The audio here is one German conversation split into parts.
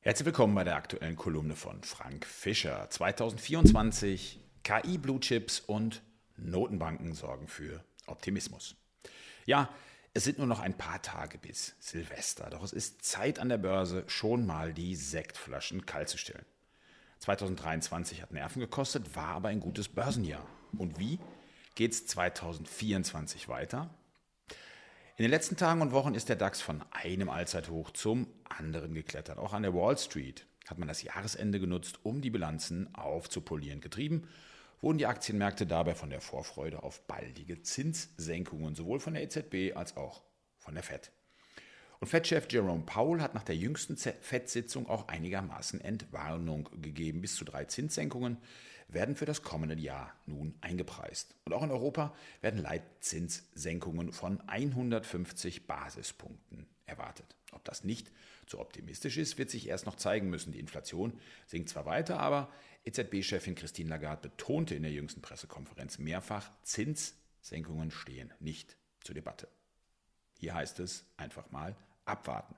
Herzlich willkommen bei der aktuellen Kolumne von Frank Fischer. 2024 KI Blue Chips und Notenbanken sorgen für Optimismus. Ja, es sind nur noch ein paar Tage bis Silvester, doch es ist Zeit an der Börse, schon mal die Sektflaschen kalt zu stellen. 2023 hat Nerven gekostet, war aber ein gutes Börsenjahr. Und wie geht es 2024 weiter? In den letzten Tagen und Wochen ist der DAX von einem Allzeithoch zum anderen geklettert. Auch an der Wall Street hat man das Jahresende genutzt, um die Bilanzen aufzupolieren. Getrieben wurden die Aktienmärkte dabei von der Vorfreude auf baldige Zinssenkungen, sowohl von der EZB als auch von der Fed. Und Fed-Chef Jerome Powell hat nach der jüngsten Fed-Sitzung auch einigermaßen Entwarnung gegeben. Bis zu drei Zinssenkungen werden für das kommende Jahr nun eingepreist. Und auch in Europa werden Leitzinssenkungen von 150 Basispunkten erwartet. Ob das nicht zu optimistisch ist, wird sich erst noch zeigen müssen. Die Inflation sinkt zwar weiter, aber EZB-Chefin Christine Lagarde betonte in der jüngsten Pressekonferenz mehrfach, Zinssenkungen stehen nicht zur Debatte. Hier heißt es einfach mal abwarten.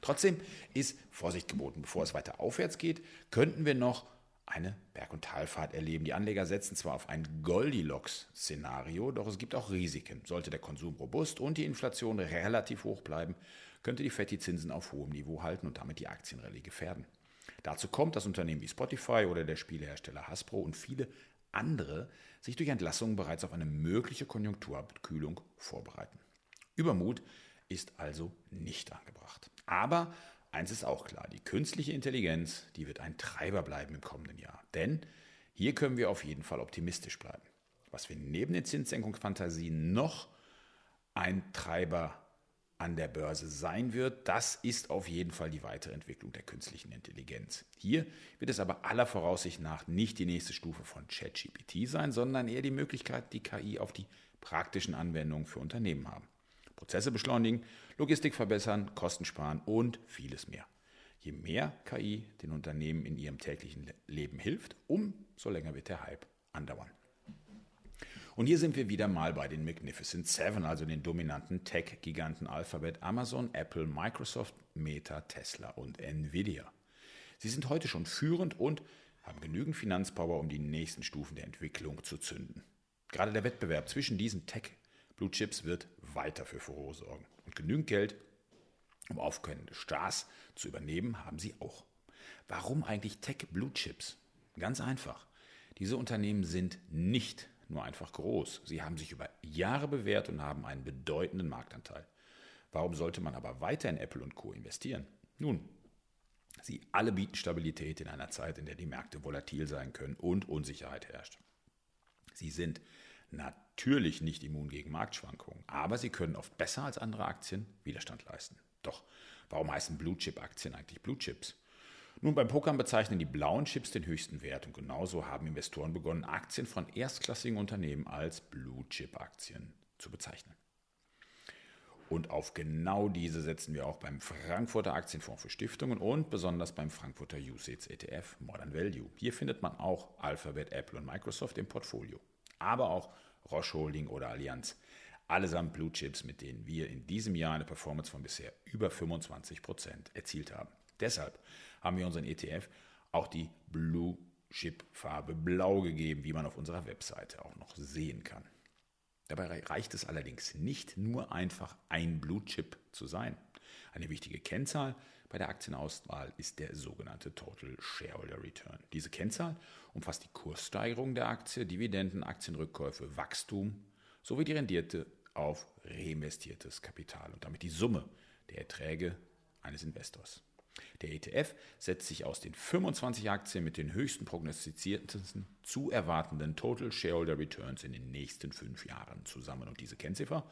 Trotzdem ist Vorsicht geboten. Bevor es weiter aufwärts geht, könnten wir noch eine Berg- und Talfahrt erleben. Die Anleger setzen zwar auf ein Goldilocks-Szenario, doch es gibt auch Risiken. Sollte der Konsum robust und die Inflation relativ hoch bleiben, könnte die FED die Zinsen auf hohem Niveau halten und damit die Aktienrallye gefährden. Dazu kommt, dass Unternehmen wie Spotify oder der Spielehersteller Hasbro und viele andere sich durch Entlassungen bereits auf eine mögliche Konjunkturabkühlung vorbereiten. Übermut ist also nicht angebracht. Aber eins ist auch klar, die künstliche Intelligenz, die wird ein Treiber bleiben im kommenden Jahr. Denn hier können wir auf jeden Fall optimistisch bleiben. Was wir neben den Zinssenkungsfantasien noch ein Treiber an der Börse sein wird, das ist auf jeden Fall die weitere Entwicklung der künstlichen Intelligenz. Hier wird es aber aller Voraussicht nach nicht die nächste Stufe von ChatGPT sein, sondern eher die Möglichkeit, die KI auf die praktischen Anwendungen für Unternehmen haben. Prozesse beschleunigen, Logistik verbessern, Kosten sparen und vieles mehr. Je mehr KI den Unternehmen in ihrem täglichen Leben hilft, umso länger wird der Hype andauern. Und hier sind wir wieder mal bei den Magnificent Seven, also den dominanten Tech-Giganten Alphabet, Amazon, Apple, Microsoft, Meta, Tesla und Nvidia. Sie sind heute schon führend und haben genügend Finanzpower, um die nächsten Stufen der Entwicklung zu zünden. Gerade der Wettbewerb zwischen diesen Tech Blue Chips wird weiter für Furore sorgen. Und genügend Geld, um aufkönnende Stars zu übernehmen, haben sie auch. Warum eigentlich Tech Blue Chips? Ganz einfach. Diese Unternehmen sind nicht nur einfach groß. Sie haben sich über Jahre bewährt und haben einen bedeutenden Marktanteil. Warum sollte man aber weiter in Apple und Co. investieren? Nun, sie alle bieten Stabilität in einer Zeit, in der die Märkte volatil sein können und Unsicherheit herrscht. Sie sind natürlich nicht immun gegen Marktschwankungen, aber sie können oft besser als andere Aktien Widerstand leisten. Doch warum heißen Blue Chip Aktien eigentlich Blue Chips? Nun, beim Pokern bezeichnen die blauen Chips den höchsten Wert und genauso haben Investoren begonnen, Aktien von erstklassigen Unternehmen als Blue Chip Aktien zu bezeichnen. Und auf genau diese setzen wir auch beim Frankfurter Aktienfonds für Stiftungen und besonders beim Frankfurter USITS ETF Modern Value. Hier findet man auch Alphabet, Apple und Microsoft im Portfolio aber auch Roche Holding oder Allianz. Allesamt Blue Chips, mit denen wir in diesem Jahr eine Performance von bisher über 25 Prozent erzielt haben. Deshalb haben wir unseren ETF auch die Blue Chip Farbe Blau gegeben, wie man auf unserer Webseite auch noch sehen kann. Dabei reicht es allerdings nicht nur einfach ein Blue Chip zu sein. Eine wichtige Kennzahl bei der Aktienauswahl ist der sogenannte Total Shareholder Return. Diese Kennzahl umfasst die Kurssteigerung der Aktie, Dividenden, Aktienrückkäufe, Wachstum sowie die Rendierte auf reinvestiertes Kapital und damit die Summe der Erträge eines Investors. Der ETF setzt sich aus den 25 Aktien mit den höchsten prognostizierten zu erwartenden Total Shareholder Returns in den nächsten fünf Jahren zusammen. Und diese Kennziffer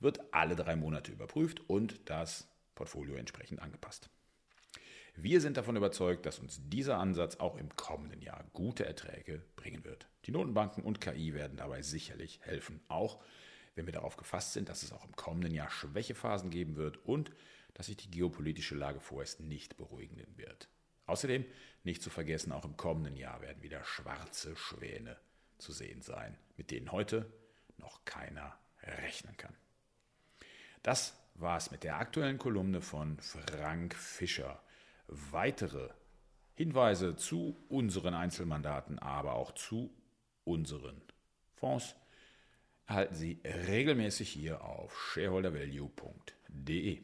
wird alle drei Monate überprüft und das Portfolio entsprechend angepasst. Wir sind davon überzeugt, dass uns dieser Ansatz auch im kommenden Jahr gute Erträge bringen wird. Die Notenbanken und KI werden dabei sicherlich helfen, auch wenn wir darauf gefasst sind, dass es auch im kommenden Jahr Schwächephasen geben wird und dass sich die geopolitische Lage vorerst nicht beruhigen wird. Außerdem, nicht zu vergessen, auch im kommenden Jahr werden wieder schwarze Schwäne zu sehen sein, mit denen heute noch keiner rechnen kann. Das war es mit der aktuellen Kolumne von Frank Fischer. weitere Hinweise zu unseren Einzelmandaten, aber auch zu unseren Fonds erhalten Sie regelmäßig hier auf shareholdervalue.de.